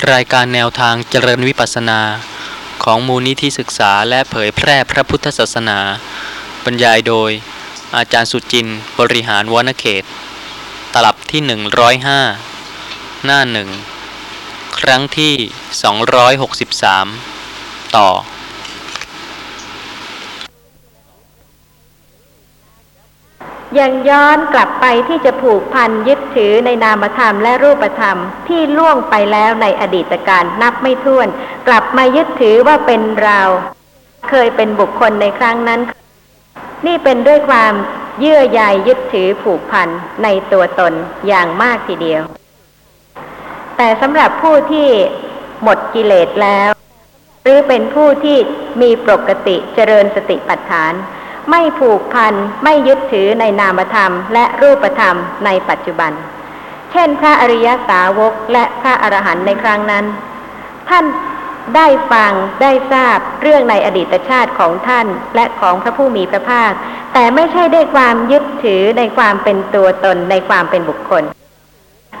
รายการแนวทางเจริญวิปัสสนา ของมูลนิธิศึกษาและเผยแพร่พระพุทธศาสนา บรรยายโดย อาจารย์สุจินต์บริหารวณเขต ตลับที่ 105 หน้าหนึ่ง ครั้งที่ 263 ต่อ ยังย้อนกลับไปที่จะผูกพันยึดถือในนามธรรมและรูปธรรมที่ล่วงไปแล้วในอดีตการนับไม่ถ้วน กลับมายึดถือว่าเป็นเรา เคยเป็นบุคคลในครั้งนั้น นี่เป็นด้วยความเยื่อใยยึดถือผูกพันในตัวตนอย่างมากทีเดียว แต่สำหรับผู้ที่หมดกิเลสแล้ว หรือเป็นผู้ที่มีปกติเจริญสติปัฏฐาน ไม่ผูกพัน ไม่ยึดถือในนามธรรม และรูปธรรมในปัจจุบัน เช่นพระอริยสาวกและพระอรหันต์ในครั้งนั้น ท่านได้ฟังได้ทราบเรื่องในอดีตชาติของท่านและของพระผู้มีพระภาค แต่ไม่ใช่ได้ความยึดถือในความเป็นตัวตนในความเป็นบุคคล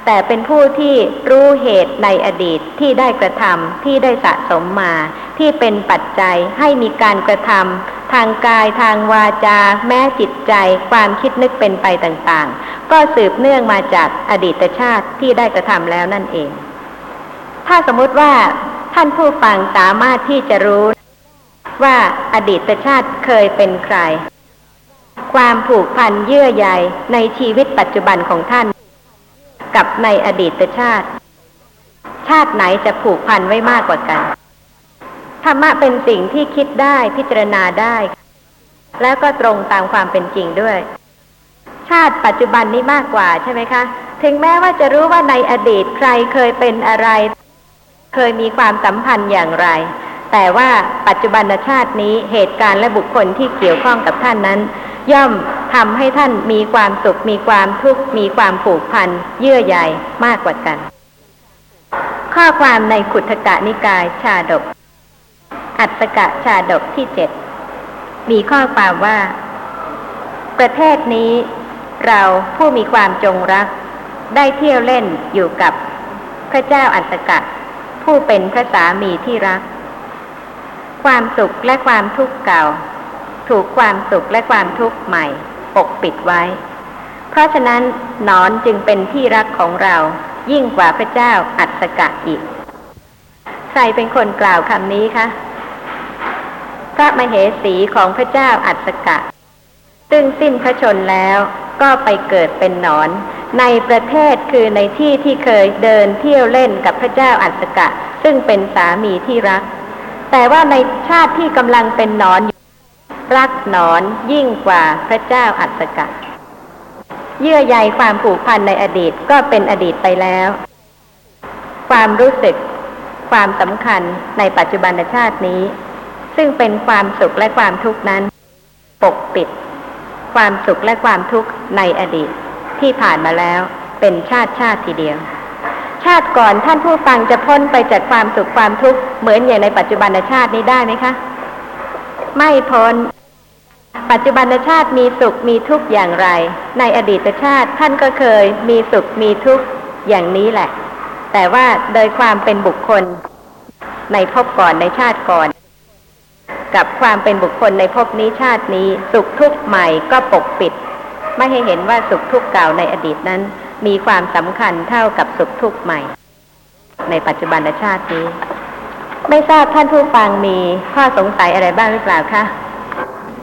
แต่เป็นผู้ที่รู้เหตุในอดีตที่ได้กระทำที่ได้สะสมมา ที่เป็นปัจจัยให้มีการกระทำทางกายทางวาจา แม้จิตใจ ความคิดนึกเป็นไปต่างๆ ก็สืบเนื่องมาจากอดีตชาติที่ได้กระทำแล้วนั่นเอง ถ้าสมมติว่าท่านผู้ฟังสามารถที่จะรู้ว่าอดีตชาติเคยเป็นใคร ความผูกพันเยื่อใยในชีวิตปัจจุบันของท่าน กับในอดีตชาติ ชาติไหนจะผูกพันไว้มากกว่ากัน ธรรมะเป็นสิ่งที่คิดได้พิจารณาได้ แล้วก็ตรงตามความเป็นจริงด้วย ชาติปัจจุบันนี้มากกว่าใช่ไหมคะ ถึงแม้ว่าจะรู้ว่าในอดีตใครเคยเป็นอะไร เคยมีความสัมพันธ์อย่างไร แต่ว่าปัจจุบันชาตินี้เหตุการณ์และบุคคลที่เกี่ยวข้องกับท่านนั้น ย่อมทำให้ท่านมีความสุขมีความทุกข์มีความผูกพันเยื่อใยมากกว่ากัน ข้อความในขุทกะนิกายชาดก อัตตกะชาดกที่เจ็ดมีข้อความว่า ประเทศนี้ เราผู้มีความจงรัก ได้เที่ยวเล่นอยู่กับพระเจ้าอัตตกะ ผู้เป็นพระสามีที่รัก ความสุขและความทุกข์เก่า ถูกความสุขและความทุกข์ใหม่ ปกปิดไว้ เพราะฉะนั้นนอนจึงเป็นที่รักของเรา ยิ่งกว่าพระเจ้าอัตกะอีก ใครเป็นคนกล่าวคำนี้คะพระมเหสีของพระเจ้าอัตกะ ซึ่งสิ้นพระชนแล้วก็ไปเกิดเป็นหนอน ในประเทศคือในที่ที่เคยเดินเที่ยวเล่นกับพระเจ้าอัตกะ ซึ่งเป็นสามีที่รัก แต่ว่าในชาติที่กำลังเป็นหนอน รักหนอนยิ่งกว่าพระเจ้าอัตกะ เยื่อใยความผูกพันในอดีตก็เป็นอดีตไปแล้ว ความรู้สึก ความสำคัญในปัจจุบันชาตินี้ ซึ่งเป็นความสุขและความทุกข์นั้น ปกปิด ความสุขและความทุกข์ในอดีตที่ผ่านมาแล้วเป็นชาติชาติทีเดียวชาติก่อนท่านผู้ฟังจะพ้นไปจากความสุขความทุกข์เหมือนอย่างในปัจจุบันชาตินี้ได้ไหมคะ ไม่พ้น ปัจจุบันชาติมีสุขมีทุกข์อย่างไร ในอดีตชาติท่านก็เคยมีสุขมีทุกข์อย่างนี้แหละ แต่ว่าโดยความเป็นบุคคล ในภพก่อนในชาติก่อน กับความเป็นบุคคลในภพนี้ชาตินี้ สุขทุกข์ใหม่ก็ปกปิด ไม่ให้เห็นว่าสุขทุกข์เก่าในอดีตนั้น มีความสำคัญเท่ากับสุขทุกข์ใหม่ ในปัจจุบันชาตินี้ ไม่ทราบท่านผู้ฟังมีข้อสงสัยอะไรบ้างหรือเปล่าคะ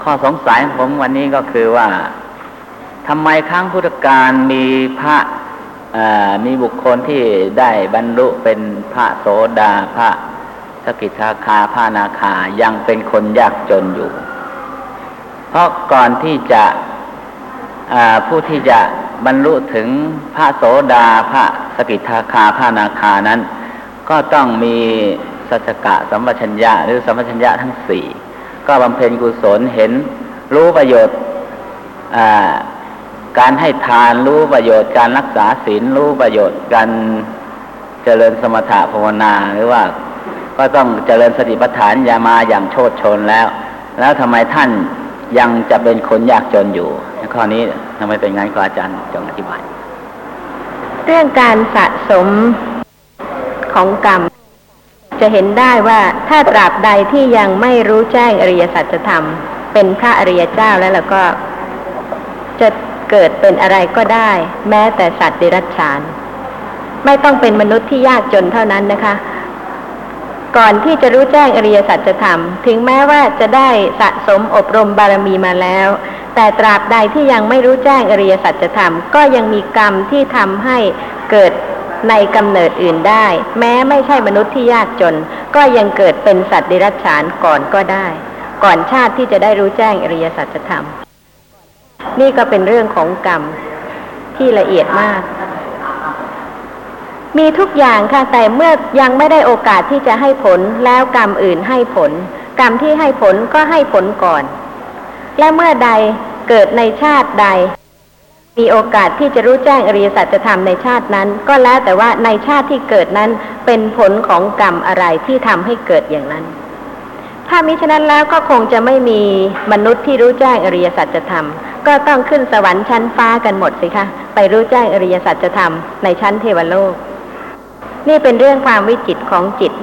ข้อสงสัยของผมวันนี้ก็คือว่าทำไมครั้งพุทธกาลมีพระมีบุคคลที่ได้บรรลุเป็นพระโสดาพระสกิทาคาพระนาคายังเป็นคนยากจนอยู่ เพราะก่อนที่จะผู้ที่จะบรรลุถึงพระโสดาพระสกิทาคาพระนาคานั้น ก็ต้องมีสัจกะสัมปชัญญะหรือสัมปชัญญะทั้งสี่ ก็บำเพ็ญกุศลเห็น รู้ประโยชน์การให้ทานรู้ประโยชน์การรักษาศีลรู้ประโยชน์การเจริญสมถะภาวนาหรือว่าก็ต้องเจริญสติปัฏฐานยามาอย่างโชดชนแล้ว แล้วทำไมท่านยังจะเป็นคนยากจนอยู่ข้อนี้ทำไมเป็นงั้นก็อาจารย์จงอธิบาย เรื่องการสะสมของกรรม จะเห็นได้ว่าถ้าตราบใดที่ยังไม่รู้แจ้งอริยสัจธรรม เป็นพระอริยเจ้าแล้วเราก็ จะเกิดเป็นอะไรก็ได้ แม้แต่สัตว์เดรัจฉาน ไม่ต้องเป็นมนุษย์ที่ยากจนเท่านั้นนะคะ ก่อนที่จะรู้แจ้งอริยสัจธรรม ถึงแม้ว่าจะได้สะสมอบรมบารมีมาแล้ว แต่ตราบใดที่ยังไม่รู้แจ้งอริยสัจธรรม ก็ยังมีกรรมที่ทำให้เกิด ในกำเนิดอื่นได้ แม้ไม่ใช่มนุษย์ที่ยากจน ก็ยังเกิดเป็นสัตว์เดรัจฉานก่อนก็ได้ ก่อนชาติที่จะได้รู้แจ้งอริยสัจธรรม นี่ก็เป็นเรื่องของกรรมที่ละเอียดมาก มีทุกอย่างค่ะแต่เมื่อยังไม่ได้โอกาสที่จะให้ผลแล้วกรรมอื่นให้ผล กรรมที่ให้ผลก็ให้ผลก่อน และเมื่อใดเกิดในชาติใด มีโอกาสที่จะรู้แจ้งอริยสัจธรรมในชาตินั้น ก็แล้วแต่ว่าในชาติที่เกิดนั้นเป็นผลของกรรมอะไรที่ทำให้เกิดอย่างนั้น ถ้ามิฉะนั้นแล้วก็คงจะไม่มีมนุษย์ที่รู้แจ้งอริยสัจธรรม ก็ต้องขึ้นสวรรค์ชั้นฟ้ากันหมดสิคะ ไปรู้แจ้งอริยสัจธรรมในชั้นเทวโลก นี่เป็นเรื่องความวิจิตของจิต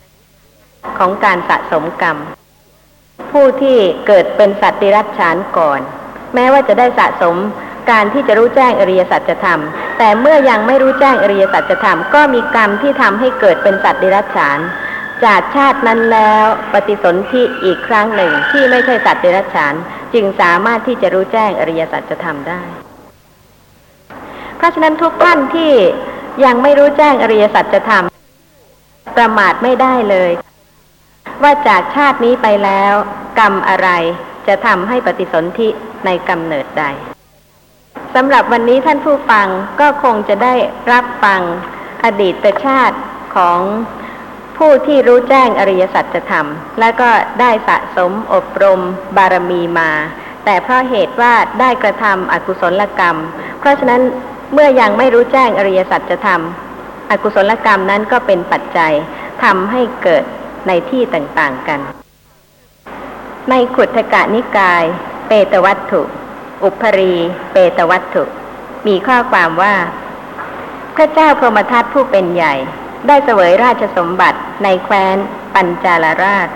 ของการสะสมกรรม ผู้ที่เกิดเป็นสัตว์ดิรัจฉานก่อน แม้ว่าจะได้สะสม การที่จะรู้แจ้งอริยสัจธรรม แต่เมื่อยังไม่รู้แจ้งอริยสัจธรรม ก็มีกรรมที่ทำให้เกิดเป็นสัตว์ดิรัจฉาน จากชาตินั้นแล้วปฏิสนธิอีกครั้งหนึ่งที่ไม่ใช่สัตว์เดรัจฉาน จึงสามารถที่จะรู้แจ้งอริยสัจธรรมได้ เพราะฉะนั้นทุกท่านที่ยังไม่รู้แจ้งอริยสัจธรรม ประมาทไม่ได้เลย ว่าจากชาตินี้ไปแล้ว กรรมอะไรจะทำให้ปฏิสนธิในกำเนิดใด สำหรับวันนี้ท่านผู้ฟังก็คงจะได้รับฟังอดีตชาติของผู้ที่รู้แจ้งอริยสัจธรรม และก็ได้สะสมอบรมบารมีมา แต่เพราะเหตุว่าได้กระทำอกุศลกรรม เพราะฉะนั้นเมื่อยังไม่รู้แจ้งอริยสัจธรรม อกุศลกรรมนั้นก็เป็นปัจจัยทำให้เกิดในที่ต่างๆกัน ในขุทกะนิกาย เปตวัตถุ อุปรี เปตวัตถุ มีข้อความว่า พระเจ้าพรหมทัตผู้เป็นใหญ่ ได้เสวยราชสมบัติในแคว้น ปัญจาลราช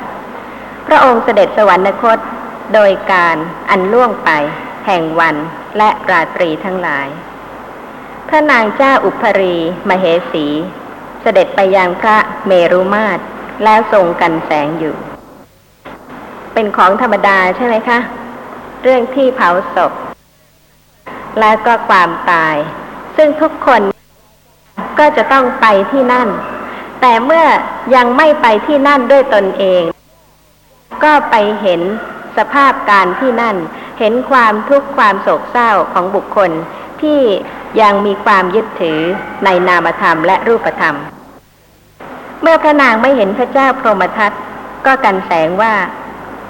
พระองค์เสด็จสวรรคต โดยการอันล่วงไป แห่งวันและราตรีทั้งหลาย พระนางเจ้าอุปรี มเหสี เสด็จไปยังพระเมรุมาตรแล้วทรงกันแสงอยู่ เป็นของธรรมดาใช่ไหมคะ เรื่องที่เผาศพ และก็ความตาย ซึ่งทุกคนก็จะต้องไปที่นั่น แต่เมื่อยังไม่ไปที่นั่นด้วยตนเอง ก็ไปเห็นสภาพการที่นั่น เห็นความทุกข์ความโศกเศร้าของบุคคลที่ยังมีความยึดถือในนามธรรมและรูปธรรม เมื่อพระนางไม่เห็นพระเจ้าพรหมทัตก็กันแสงว่า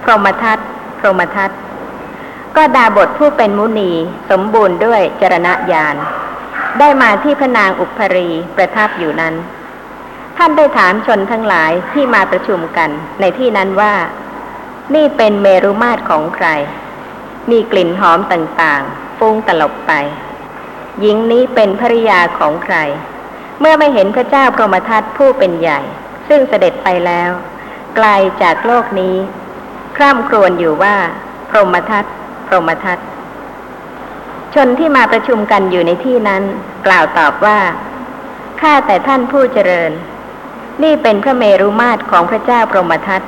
พรหมทัตพรหมทัต ก็ดาบทผู้เป็นมุนีสมบูรณ์ด้วยจรณญาณได้มาที่พระนางอุปรีประทับอยู่นั้น ท่านได้ถามชนทั้งหลายที่มาประชุมกันในที่นั้นว่า นี่เป็นเมรุมาตรของใคร มีกลิ่นหอมต่างๆ ฟุ้งตลบไป หญิงนี้เป็นภริยาของใคร เมื่อไม่เห็นพระเจ้าพรหมทัตผู้เป็นใหญ่ ซึ่งเสด็จไปแล้ว ไกลจากโลกนี้ คร่ำครวญอยู่ว่า พรหมทัต พรหมทัตชนที่มาประชุมกันอยู่ในที่นั้น กล่าวตอบว่า ข้าแต่ท่านผู้เจริญ นี่เป็นพระเมรุมาตรของพระเจ้าพรหมทัต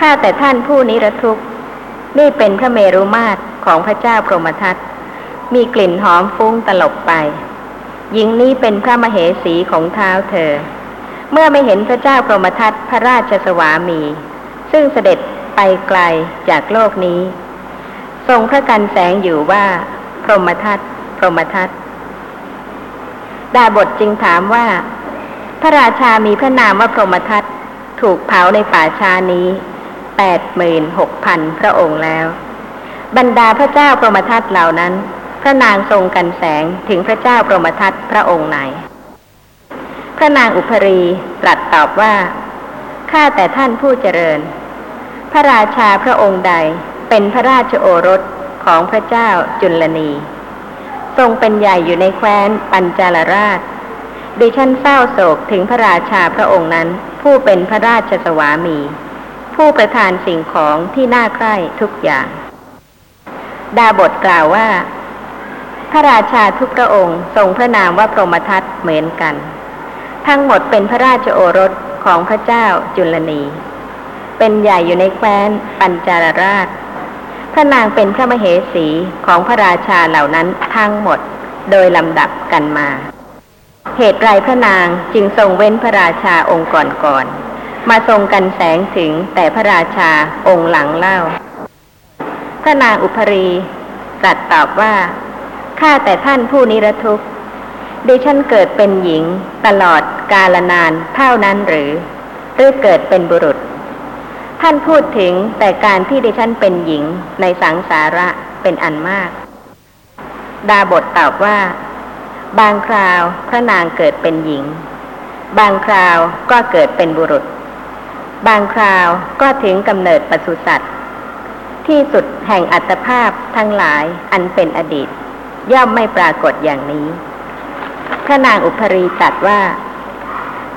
ข้าแต่ท่านผู้นิรทุกข์ นี่เป็นพระเมรุมาตรของพระเจ้าพรหมทัตมีกลิ่นหอมฟุ้งตลบไปหญิงนี้เป็นพระมเหสีของเท้าเธอ เมื่อไม่เห็นพระเจ้าพรหมทัตพระราชสวามี ซึ่งเสด็จไปไกลจากโลกนี้ ทรงพระกันแสงอยู่ว่า พรหมทัตพรหมทัตดาบทจึงถามว่า พระราชามีพระนามว่าพรหมทัตถูกเผาในป่าชานี้แปดหมื่นหกพันพระองค์แล้ว บรรดาพระเจ้าพรหมทัตเหล่านั้น พระนางทรงกันแสงถึงพระเจ้าพรหมทัตพระองค์ไหน พระนางอุปรีตรัสตอบว่าข้าแต่ท่านผู้เจริญ พระราชาพระองค์ใด เป็นพระราชโอรสของพระเจ้าจุลนี ทรงเป็นใหญ่อยู่ในแคว้นปัญจาลราช ดิฉันเศร้าโศกถึงพระราชาพระองค์นั้น ผู้เป็นพระราชสวามี ผู้ประทานสิ่งของที่น่าใคร่ทุกอย่าง ดาบทกล่าวว่า พระราชาทุกพระองค์ทรงพระนามว่าพรหมทัตเหมือนกัน ทั้งหมดเป็นพระราชโอรสของพระเจ้าจุลนี เป็นใหญ่อยู่ในแคว้นปัญจารราช พระนางเป็นพระมเหสีของพระราชาเหล่านั้นทั้งหมดโดยลำดับกันมา เหตุไรพระนางจึงทรงเว้นพระราชาองค์ก่อนๆมาทรงกันแสงถึงแต่พระราชาองค์หลังเล่า พระนางอุพรีตรัสตอบว่าข้าแต่ท่านผู้นิรทุกข์ดิฉันเกิดเป็นหญิงตลอดกาลนานเท่านั้นหรือ หรือเกิดเป็นบุรุษ ท่านพูดถึงแต่การที่ดิฉันเป็นหญิงในสังสาระเป็นอันมาก ดาบทตอบว่า บางคราวพระนางเกิดเป็นหญิง บางคราวก็เกิดเป็นบุรุษ บางคราวก็ถึงกำเนิดปศุสัตว์ ที่สุดแห่งอัตภาพทั้งหลายอันเป็นอดีต ย่อมไม่ปรากฏอย่างนี้ พระนางอุพรีตรัสว่า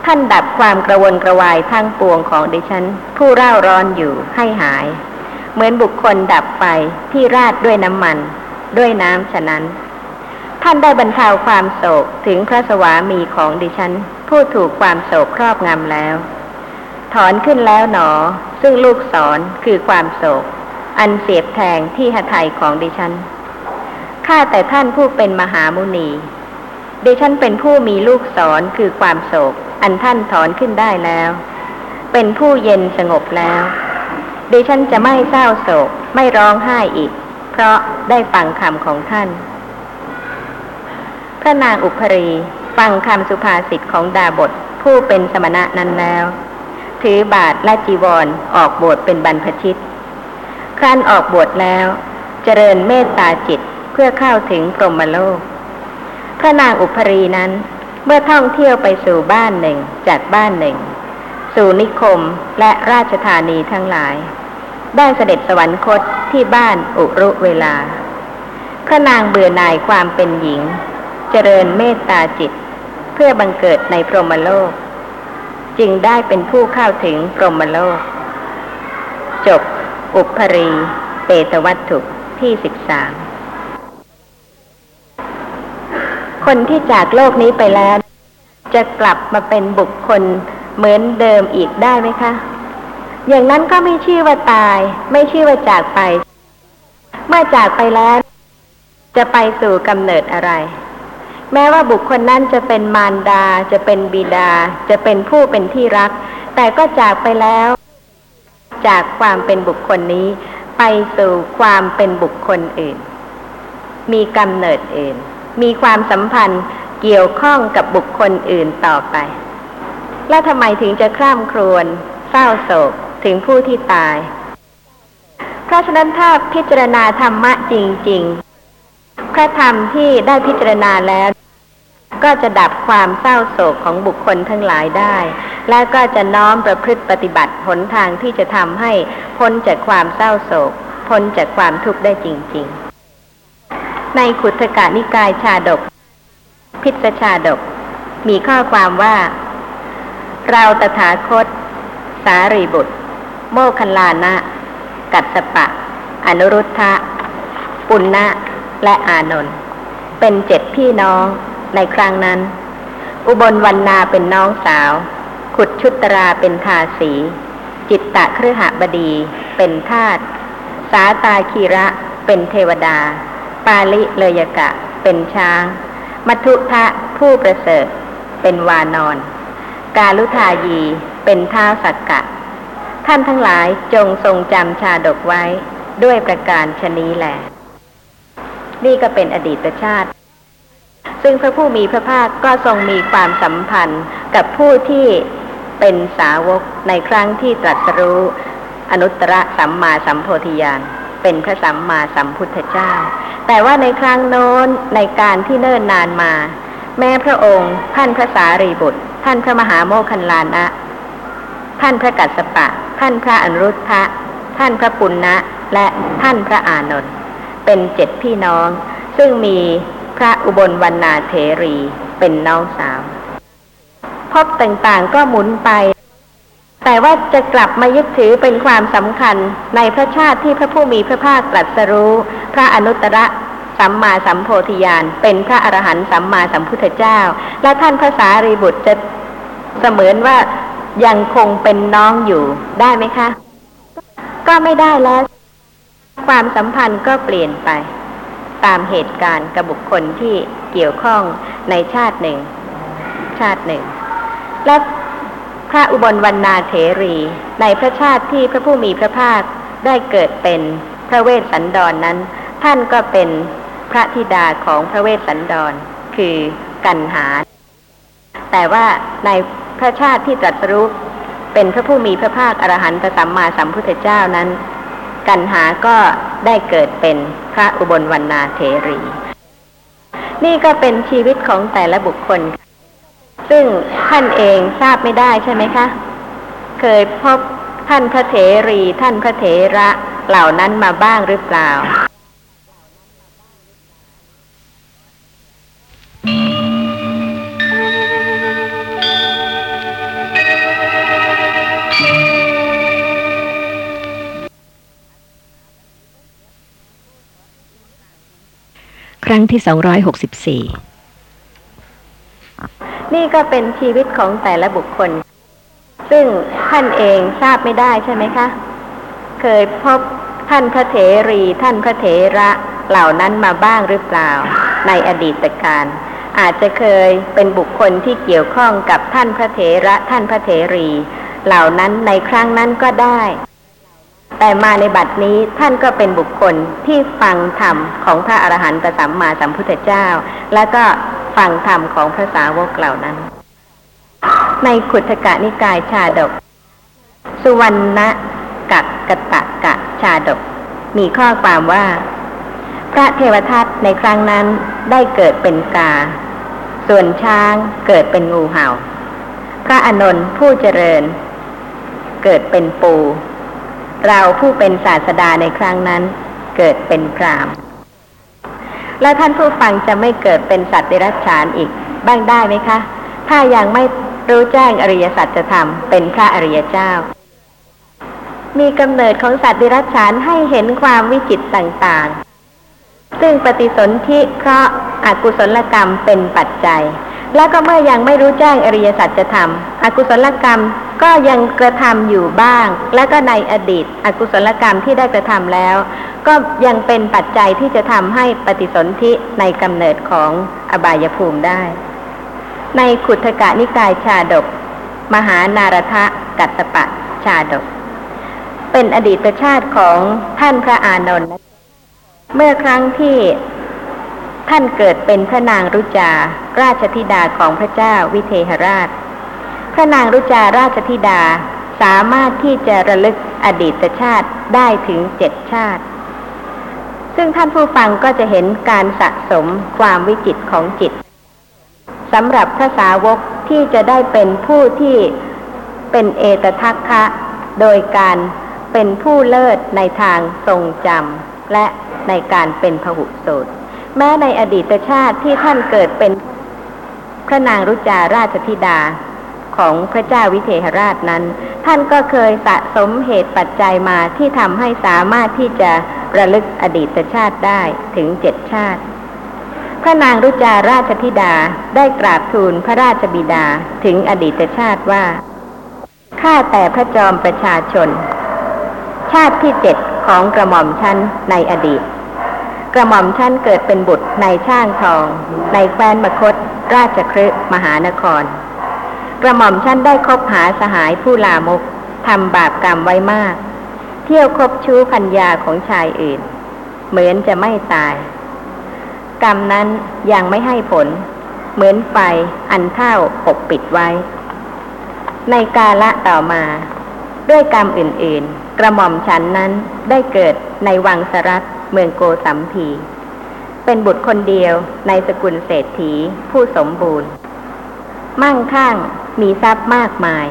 ท่านดับความกระวนกระวายทั้งปวงของดิฉัน ผู้เร่าร้อนอยู่ให้หาย เหมือนบุคคลดับไฟที่ราดด้วยน้ำมัน ด้วยน้ำฉะนั้น ท่านได้บรรเทาความโศกถึงพระสวามีของดิฉัน ผู้ถูกความโศกครอบงำแล้ว ถอนขึ้นแล้วหนอ ซึ่งลูกศรคือความโศก อันเสียบแทงที่หทัยของดิฉันข้าแต่ท่านผู้เป็นมหามุนีดิฉันเป็นผู้มีลูกศรคือความโศก อันท่านถอนขึ้นได้แล้ว เป็นผู้เย็นสงบแล้วดิฉันจะไม่เศร้าโศกไม่ร้องไห้อีก เพราะได้ฟังคำของท่าน พระนางอุพรีฟังคำสุภาษิตของดาบทผู้เป็นสมณะนั้นแล้ว ถือบาทและจีวรออกบวชเป็นบรรพชิต ครั้นออกบวชแล้ว เจริญเมตตาจิตเพื่อเข้าถึงพรมโลก พระนางอุพรีนั้น เมื่อท่องเที่ยวไปสู่บ้านหนึ่งจากบ้านหนึ่ง สู่นิคมและราชธานีทั้งหลาย ได้เสด็จสวรรคตที่บ้านอุรุเวลาพระนางเบื่อหน่ายความเป็นหญิง เจริญเมตตาจิต เพื่อบังเกิดในพรหมโลก จึงได้เป็นผู้เข้าถึงพรหมโลก จบ อุพรี เปตวัตถุที่สิบสาม คนที่จากโลกนี้ไปแล้ว จะกลับมาเป็นบุคคลเหมือนเดิมอีกได้ไหมคะ อย่างนั้นก็ไม่ชื่อว่าตาย ไม่ชื่อว่าจากไป เมื่อจากไปแล้ว จะไปสู่กำเนิดอะไร แม้ว่าบุคคลนั้นจะเป็นมารดา จะเป็นบิดา จะเป็นผู้เป็นที่รัก แต่ก็จากไปแล้ว จากความเป็นบุคคลนี้ ไปสู่ความเป็นบุคคลอื่น มีกำเนิดอื่น มีความสัมพันธ์เกี่ยวข้องกับบุคคลอื่นต่อไป แล้วทำไมถึงจะคร่ำครวญเศร้าโศกถึงผู้ที่ตาย เพราะฉะนั้นถ้าพิจารณาธรรมะจริง ๆ พระธรรมที่ได้พิจารณาแล้ว ก็จะดับความเศร้าโศกของบุคคลทั้งหลายได้ และก็จะน้อมประพฤติปฏิบัติหนทางที่จะทำให้พ้นจากความเศร้าโศก พ้นจากความทุกข์ได้จริง ๆ ในขุทกานิกายชาดก พิษชาดก มีข้อความว่า เราตถาคต สารีบุตร โมคคัลลานะ กัสสปะ อนุรุทธะ ปุณณะ และอานนท์เป็นเจ็ดพี่น้องในครั้งนั้น อุบลวันนาเป็นน้องสาว ขุดชุตราเป็นทาสี จิตตะเครือหบดีเป็นทาสสาตาคีระเป็นเทวดา ปาลิเลยกะ เป็นช้าง มัทุทะผู้ประเสริฐ เป็นวานอน กาลุทายี เป็นท้าสักกะ ท่านทั้งหลายจงทรงจำชาดกไว้ด้วยประการชนี้แหละนี่ก็เป็นอดีตชาติ ซึ่งพระผู้มีพระภาคก็ทรงมีความสัมพันธ์กับผู้ที่เป็นสาวกในครั้งที่ตรัสรู้อนุตตรสัมมาสัมโพธิญาณ เป็นพระสัมมาสัมพุทธเจ้า แต่ว่าในครั้งโน้นในการที่เนิ่นนานมา แม้พระองค์ ท่านพระสารีบุตร ท่านพระมหาโมคคัลลานะ ท่านพระกัสสปะ ท่านพระอนุรุทธะท่านพระปุณณะและท่านพระอานนท์เป็นเจ็ดพี่น้อง ซึ่งมีพระอุบลวรรณาเถรีเป็นน้องสาวภพต่างๆก็หมุนไป แต่ว่าจะกลับมายึดถือเป็นความสำคัญในพระชาติที่พระผู้มีพระภาคตรัสรู้ พระอนุตตรสัมมาสัมโพธิญาณเป็นพระอรหันต์สัมมาสัมพุทธเจ้า และท่านพระสารีบุตรจะเสมือนว่ายังคงเป็นน้องอยู่ได้ไหมคะ ก็ไม่ได้แล้ว ความสัมพันธ์ก็เปลี่ยนไป ตามเหตุการณ์กับบุคคลที่เกี่ยวข้องในชาติหนึ่ง ชาติหนึ่ง และ พระอุบลวรรณาเถรี ในพระชาติที่พระผู้มีพระภาคได้เกิดเป็นพระเวสสันดรนนั้น ท่านก็เป็นพระธิดาของพระเวสสันดร คือกันหา แต่ว่าในพระชาติที่ตรัสรู้เป็นพระผู้มีพระภาคอรหันตสัมมาสัมพุทธเจ้านั้น กันหาก็ได้เกิดเป็นพระอุบลวรรณาเถรี นี่ก็เป็นชีวิตของแต่ละบุคคล ซึ่งท่านเองทราบไม่ได้ใช่ไหมคะ เคยพบท่านพระเถรีท่านพระเถระเหล่านั้นมาบ้างหรือเปล่า ครั้งที่264 นี่ก็เป็นชีวิตของแต่ละบุคคล ซึ่งท่านเองทราบไม่ได้ใช่ไหมคะ เคยพบท่านพระเถรีท่านพระเถระเหล่านั้นมาบ้างหรือเปล่า ในอดีตการ อาจจะเคยเป็นบุคคลที่เกี่ยวข้องกับท่านพระเถระท่านพระเถรี เหล่านั้นในครั้งนั้นก็ได้ แต่มาในบัดนี้ท่านก็เป็นบุคคลที่ฟังธรรมของพระอรหันตสัมมาสัมพุทธเจ้า แล้วก็ ฟังธรรมของพระสาวกเหล่านั้น ในขุทกะนิกายชาดก สุวรรณกักกตะกะชาดก มีข้อความว่า พระเทวทัตในครั้งนั้นได้เกิดเป็นกา ส่วนช้างเกิดเป็นงูเห่า พระอานนท์ผู้เจริญ เกิดเป็นปู เราผู้เป็นศาสดาในครั้งนั้น เกิดเป็นพรามณ์ แล้วท่านผู้ฟังจะไม่เกิดเป็นสัตว์เดรัจฉานอีก บ้างได้ไหมคะ ถ้ายังไม่รู้แจ้งอริยสัจธรรมเป็นพระอริยเจ้า มีกำเนิดของสัตว์เดรัจฉานให้เห็นความวิจิตต่างๆ ซึ่งปฏิสนธิเพราะอากุศลกรรมเป็นปัจจัย แล้วก็เมื่อยังไม่รู้แจ้งอริยสัจธรรมอกุศลกรรมก็ยังกระทำอยู่บ้าง และก็ในอดีต อกุศลกรรมที่ได้กระทำแล้ว ก็ยังเป็นปัจจัยที่จะทำให้ปฏิสนธิในกำเนิดของอบายภูมิได้ ในขุทกะนิกายชาดก มหานารทะกัตตปะชาดก เป็นอดีตชาติของท่านพระอานนท์เมื่อครั้งที่ ท่านเกิดเป็นพระนางรุจา ราชธิดาของพระเจ้าวิเทหราช พระนางรุจาราชธิดาสามารถที่จะระลึกอดีตชาติได้ถึงเจ็ดชาติ ซึ่งท่านผู้ฟังก็จะเห็นการสะสมความวิจิตของจิตสำหรับพระสาวกที่จะได้เป็นผู้ที่เป็นเอตทัคคะ โดยการเป็นผู้เลิศในทางทรงจำและในการเป็นพหุสูตร แม้ในอดีตชาติที่ท่านเกิดเป็นพระนางรุจาราชธิดาของพระเจ้าวิเทหราชนั้น ท่านก็เคยสะสมเหตุปัจจัยมาที่ทำให้สามารถที่จะระลึกอดีตชาติได้ถึงเจ็ดชาติ พระนางรุจาราชธิดาได้กราบทูลพระราชบิดาถึงอดีตชาติว่า ข้าแต่พระจอมประชาชน ชาติที่เจ็ดของกระหม่อมชั้นในอดีต กระหม่อมชั้นเกิดเป็นบุตรในช่างทอง ในแคว้นมคต ราชครึมหานคร กระหม่อมชั้นได้คบหาสหายผู้ลามกทำบาปกรรมไว้มาก เที่ยวคบชู้พัญญาของชายอื่น เหมือนจะไม่ตาย กรรมนั้นยังไม่ให้ผล เหมือนไฟอันเท่าปกปิดไว้ ในกาละต่อมา ด้วยกรรมอื่นๆ กระหม่อมฉันนั้นได้เกิดในวังสรัต เมืองโกสัมพี เป็นบุตรคนเดียวในสกุลเศรษฐีผู้สมบูรณ์ มั่งคั่งมีทรัพย์มากมาย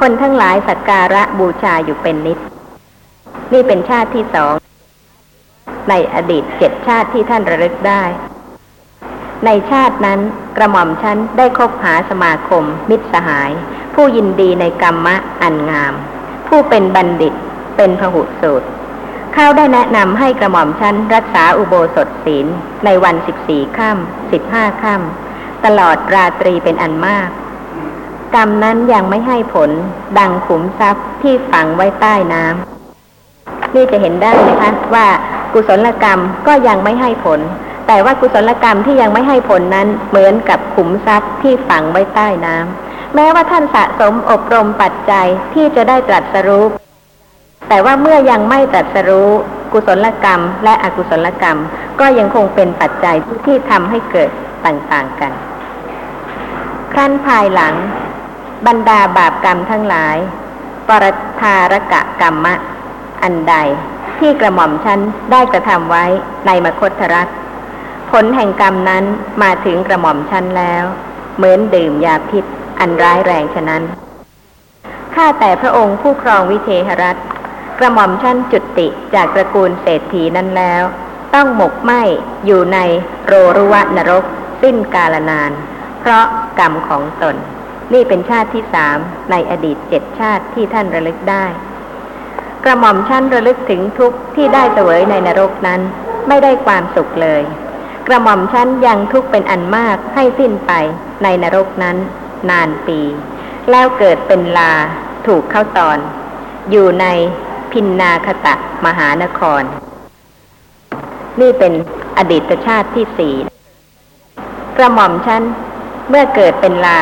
คนทั้งหลายสักการะบูชาอยู่เป็นนิด นี่เป็นชาติที่สอง ในอดีตเจ็ดชาติที่ท่านระลึกได้ ในชาตินั้นกระหม่อมชั้นได้คบหาสมาคม มิตรสหาย ผู้ยินดีในกรรมะอันงาม ผู้เป็นบัณฑิตเป็นพหุสูตร ข้าได้แนะนำให้กระหม่อมชั้นรักษาอุโบสถศีลในวันสิบสี่ค่ำสิบห้าค่ำตลอดราตรีเป็นอันมาก กรรมนั้นยังไม่ให้ผลดังขุมทรัพย์ที่ฝังไว้ใต้น้ำนี่จะเห็นได้นะคะว่ากุศลกรรมก็ยังไม่ให้ผล แต่ว่ากุศลกรรมที่ยังไม่ให้ผลนั้นเหมือนกับขุมทรัพย์ที่ฝังไว้ใต้น้ำแม้ว่าท่านสะสมอบรมปัจจัยที่จะได้ตรัสรู้ แต่ว่าเมื่อยังไม่ตรัสรู้กุศลกรรม และอกุศลกรรม ก็ยังคงเป็นปัจจัยที่ทำให้เกิดต่างๆกัน ครั้นภายหลัง บรรดาบาปกรรมทั้งหลาย ปรทารกะกรรมะ อันใดที่กระหม่อมชั้นได้กระทำไว้ในมคตรัฐผลแห่งกรรมนั้นมาถึงกระหม่อมชั้นแล้ว เหมือนดื่มยาพิษอันร้ายแรงฉะนั้นข้าแต่พระองค์ผู้ครองวิเทหรัฐ ระหม่อมชั้นจุติจากตระกูลเศรษฐีนั้นแล้ว ต้องหมกไหมอยู่ในโรรุวะนรก สิ้นกาลนาน เพราะกรรมของตน นี่เป็นชาติที่สามในอดีตเจ็ดชาติที่ท่านระลึกได้ กระหม่อมชั้นระลึกถึงทุกข์ที่ได้เสวยในนรกนั้น ไม่ได้ความสุขเลย กระหม่อมชั้นยังทุกข์เป็นอันมากให้สิ้นไปในนรกนั้น นานปี แล้วเกิดเป็นลาถูกเข้าตอน อยู่ใน พินนาคตะมหานคร นี่เป็นอดีตชาติที่สี่กระหม่อมชั้นเมื่อเกิดเป็นลา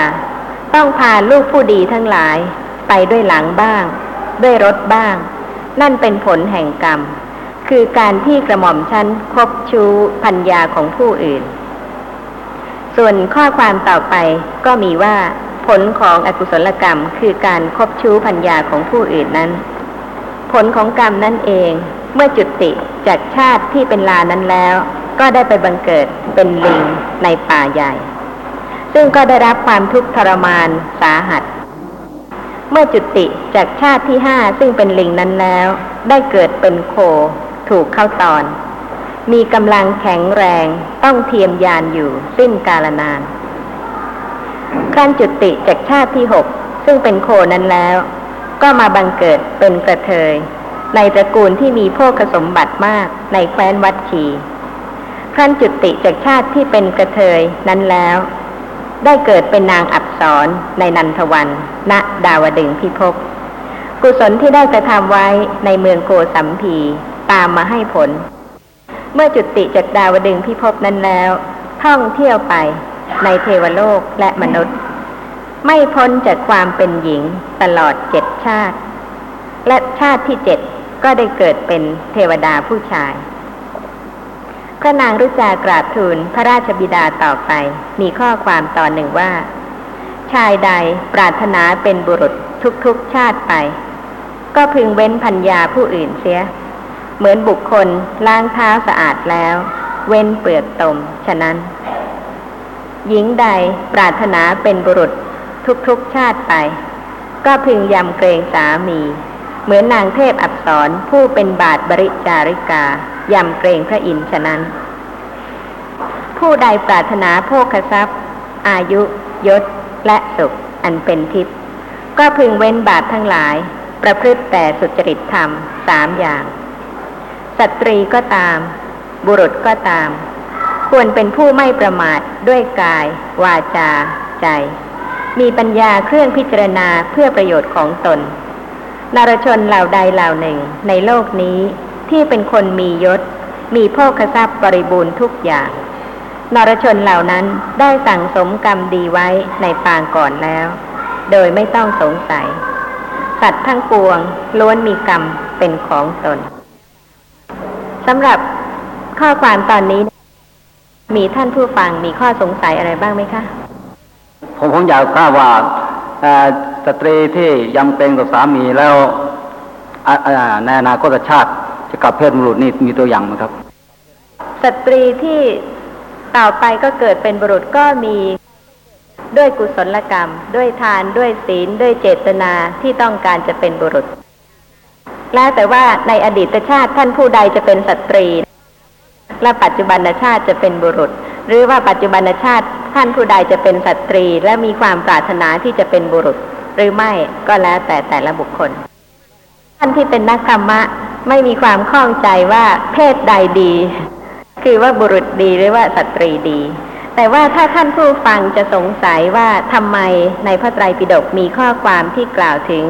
ต้องพาลูกผู้ดีทั้งหลายไปด้วยหลังบ้าง ด้วยรถบ้าง นั่นเป็นผลแห่งกรรม คือการที่กระหม่อมชั้นคบชูพัญญาของผู้อื่น ส่วนข้อความต่อไปก็มีว่าผลของอกุศลกรรมคือการคบชู้พัญญาของผู้อื่นนั้น ผลของกรรมนั่นเอง เมื่อจุติจากชาติที่เป็นลานั้นแล้ว ก็ได้ไปบังเกิดเป็นลิงในป่าใหญ่ ซึ่งก็ได้รับความทุกข์ทรมานสาหัส เมื่อจุติจากชาติที่ห้าซึ่งเป็นลิงนั้นแล้ว ได้เกิดเป็นโค ถูกเข้าตอน มีกำลังแข็งแรงต้องเทียมยานอยู่สิ้นกาลนาน ครั้นจุติจากชาติที่หกซึ่งเป็นโคนั้นแล้ว ก็มาบังเกิดเป็นกระเทย ในตระกูลที่มีโภคสมบัติมากในแคว้นวัดชีครั้นจุติจากชาติที่เป็นกระเทยนั้นแล้ว ได้เกิดเป็นนางอับสรในนันทวัน ณ ดาวดึงพิภพกุศลที่ได้กระทำไว้ในเมืองโกสัมพีตามมาให้ผล เมื่อจุติจากดาวดึงพิภพนั้นแล้ว ท่องเที่ยวไปในเทวโลกและมนุษย์ ไม่พ้นจากความเป็นหญิงตลอดเจ็ดชาติ และชาติที่เจ็ดก็ได้เกิดเป็นเทวดาผู้ชาย พระนางรุจากราบทูลพระราชบิดาต่อไปมีข้อความตอนหนึ่งว่า ชายใดปรารถนาเป็นบุรุษทุกๆชาติไป ก็พึงเว้นพัญญาผู้อื่นเสีย เหมือนบุคคลล้างเท้าสะอาดแล้ว เว้นเปลือกตม ฉะนั้น หญิงใดปรารถนาเป็นบุรุษ ทุกๆชาติไป ก็พึงยำเกรงสามี เหมือนนางเทพอับสรผู้เป็นบาทบริจาริกายำเกรงพระอินทร์ฉะนั้น ผู้ใดปรารถนาโภคทรัพย์ อายุยศและสุขอันเป็นทิพย์ก็พึงเว้นบาปทั้งหลาย ประพฤติแต่สุจริตธรรมสามอย่างสตรีก็ตาม บุรุษก็ตาม ควรเป็นผู้ไม่ประมาทด้วยกาย วาจา ใจ มีปัญญาเครื่องพิจารณาเพื่อประโยชน์ของตนนารชนเหล่าใดเหล่าหนึ่งในโลกนี้ที่เป็นคนมียศ มีโภคทรัพย์บริบูรณ์ทุกอย่าง นรชนเหล่านั้นได้สั่งสมกรรมดีไว้ในปางก่อนแล้ว โดยไม่ต้องสงสัย สัตว์ทั้งปวงล้วนมีกรรมเป็นของตนสำหรับข้อความตอนนี้ มีท่านผู้ฟังมีข้อสงสัยอะไรบ้างไหมคะ ผมผมอยากทราบว่าสตรีที่ยังเป็นกับสามีแล้วในอนาคตชาติจะกลับเพศบุรุษนี่มีตัวอย่างไหมครับ สตรีที่ต่อไปก็เกิดเป็นบุรุษก็มีด้วยกุศลกรรม ด้วยทานด้วยศีลด้วยเจตนาที่ต้องการจะเป็นบุรุษ แล้วแต่ว่าในอดีตชาติท่านผู้ใดจะเป็นสตรี และปัจจุบันชาติจะเป็นบุรุษ หรือว่าปัจจุบันชาติท่านผู้ใดจะเป็นสตรีและมีความปรารถนาที่จะเป็นบุรุษ หรือไม่ก็แล้วแต่แต่ละบุคคล ท่านที่เป็นนักธรรมะไม่มีความข้องใจว่าเพศใดดี คือว่าบุรุษดีหรือว่าสตรีดี แต่ว่าถ้าท่านผู้ฟังจะสงสัยว่าทำไมในพระไตรปิฎกมีข้อความที่กล่าวถึง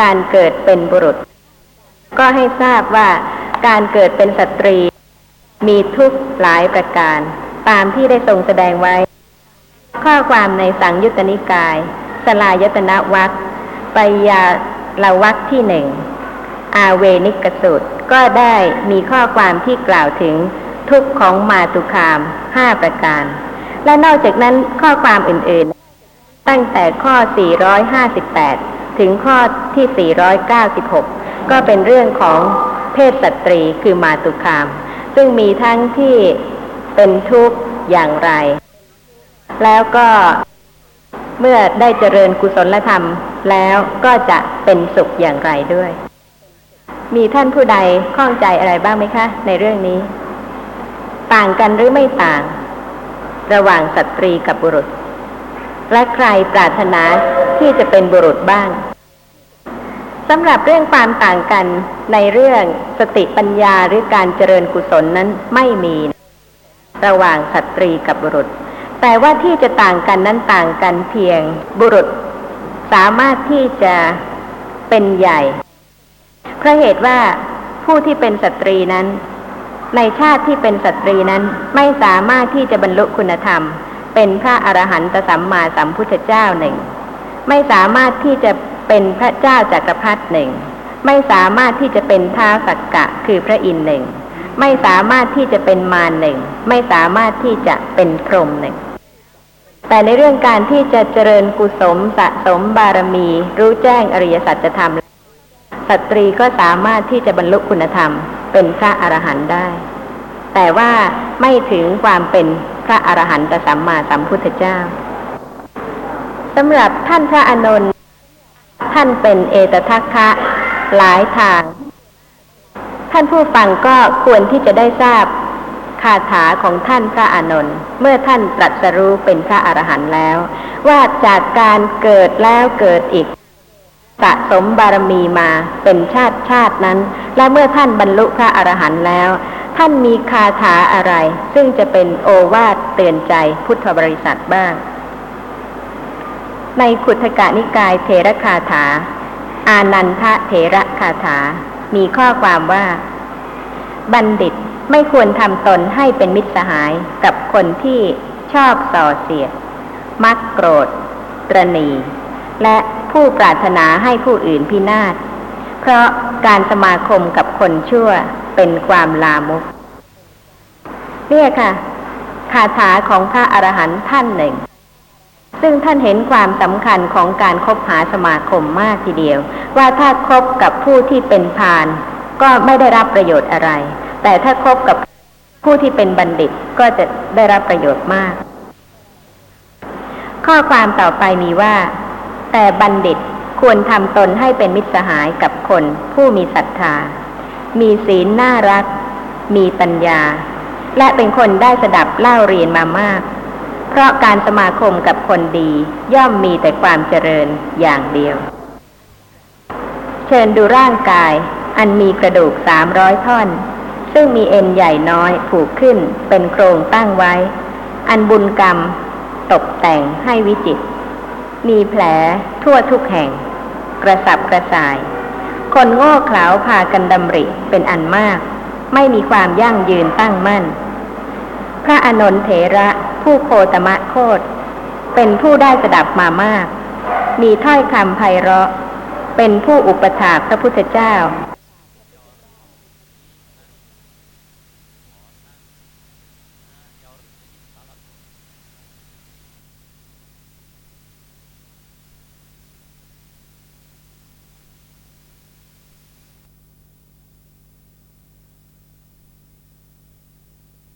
การเกิดเป็นบุรุษ ก็ให้ทราบว่าการเกิดเป็นสตรี มีทุกข์หลายประการ ตามที่ได้ทรงแสดงไว้ ข้อความในสังยุตตนิกาย สลายตนะวัคปยาละวัคที่หนึ่ง อาเวนิกสูตรก็ได้มีข้อความที่กล่าวถึงทุกข์ของมาตุคามห้าประการ และนอกจากนั้นข้อความอื่นๆ ตั้งแต่ข้อ 458 ถึงข้อที่ 496 ก็เป็นเรื่องของเพศสตรีคือมาตุคาม ซึ่งมีทั้งที่ เป็นทุกข์อย่างไร แล้วก็เมื่อได้เจริญกุศลธรรมแล้วก็จะเป็นสุขอย่างไรด้วย มีท่านผู้ใดข้องใจอะไรบ้างไหมคะ ในเรื่องนี้ ต่างกันหรือไม่ต่าง ระหว่างสตรีกับบุรุษ และใครปรารถนาที่จะเป็นบุรุษบ้างสำหรับเรื่องความต่างกันในเรื่องสติปัญญาหรือการเจริญกุศลนั้นไม่มี ระหว่างสตรีกับบุรุษ แต่ว่าที่จะต่างกันนั้นต่างกันเพียงบุรุษ สามารถที่จะเป็นใหญ่ เพราะเหตุว่าผู้ที่เป็นสตรีนั้น ในชาติที่เป็นสตรีนั้นไม่สามารถที่จะบรรลุคุณธรรม เป็นพระอรหันตสัมมาสัมพุทธเจ้าหนึ่ง ไม่สามารถที่จะเป็นพระเจ้าจากักรพรรดิหนึ่ง ไม่สามารถที่จะเป็นท้าสักกะคือพระอินทร์หนึ่ง ไม่สามารถที่จะเป็นมารหนึ่ง ไม่สามารถที่จะเป็นพรหมหนึ่ง แต่ในเรื่องการที่จะเจริญกุศลสะสมบารมี รู้แจ้งอริยสัจธรรมสตรีก็สามารถที่จะบรรลุคุณธรรม เป็นพระอรหันต์ได้ แต่ว่าไม่ถึงความเป็นพระอรหันตสัมมาสัมพุทธเจ้าสำหรับท่านพระอนนท์ท่านเป็นเอตทัคคะหลายทาง ท่านผู้ฟังก็ควรที่จะได้ทราบคาถาของท่านพระอานนท์เมื่อท่านตรัสรู้เป็นพระอรหันต์แล้ว ว่าจากการเกิดแล้วเกิดอีกสะสมบารมีมาเป็นชาติชาตินั้น และเมื่อท่านบรรลุพระอรหันต์แล้ว ท่านมีคาถาอะไร ซึ่งจะเป็นโอวาทเตือนใจพุทธบริษัทบ้าง ในขุทกานิกายเทระคาถา อานันทะเทระคาถา มีข้อความว่า บัณฑิตไม่ควรทำตนให้เป็นมิตรสหายกับคนที่ชอบส่อเสียด มักโกรธตรณี และผู้ปรารถนาให้ผู้อื่นพินาศ เพราะการสมาคมกับคนชั่วเป็นความลามกเนี่ยค่ะ คาถาของพระอรหันต์ท่านหนึ่ง ซึ่งท่านเห็นความสำคัญของการคบหาสมาคมมากทีเดียว ว่าถ้าคบกับผู้ที่เป็นพาน ก็ไม่ได้รับประโยชน์อะไร แต่ถ้าคบกับผู้ที่เป็นบัณฑิตก็จะได้รับประโยชน์มาก ข้อความต่อไปมีว่า แต่บัณฑิตควรทำตนให้เป็นมิตรสหายกับคนผู้มีศรัทธา มีศีลน่ารัก มีปัญญา และเป็นคนได้สดับเล่าเรียนมามาก เพราะการสมาคมกับคนดีย่อมมีแต่ความเจริญอย่างเดียว เชิญดูร่างกาย อันมีกระดูกสามร้อยท่อน ซึ่งมีเอ็นใหญ่น้อยผูกขึ้นเป็นโครงตั้งไว้ อันบุญกรรม ตกแต่งให้วิจิต มีแผลทั่วทุกแห่ง กระสับกระส่าย คนโง่เขลาพากันดำริเป็นอันมาก ไม่มีความยั่งยืนตั้งมั่น พระอนนทเถระ ผู้โคตมะโคตเป็นผู้ได้สดับมามาก มีถ้อยคำไพเราะ เป็นผู้อุปถากพระพุทธเจ้า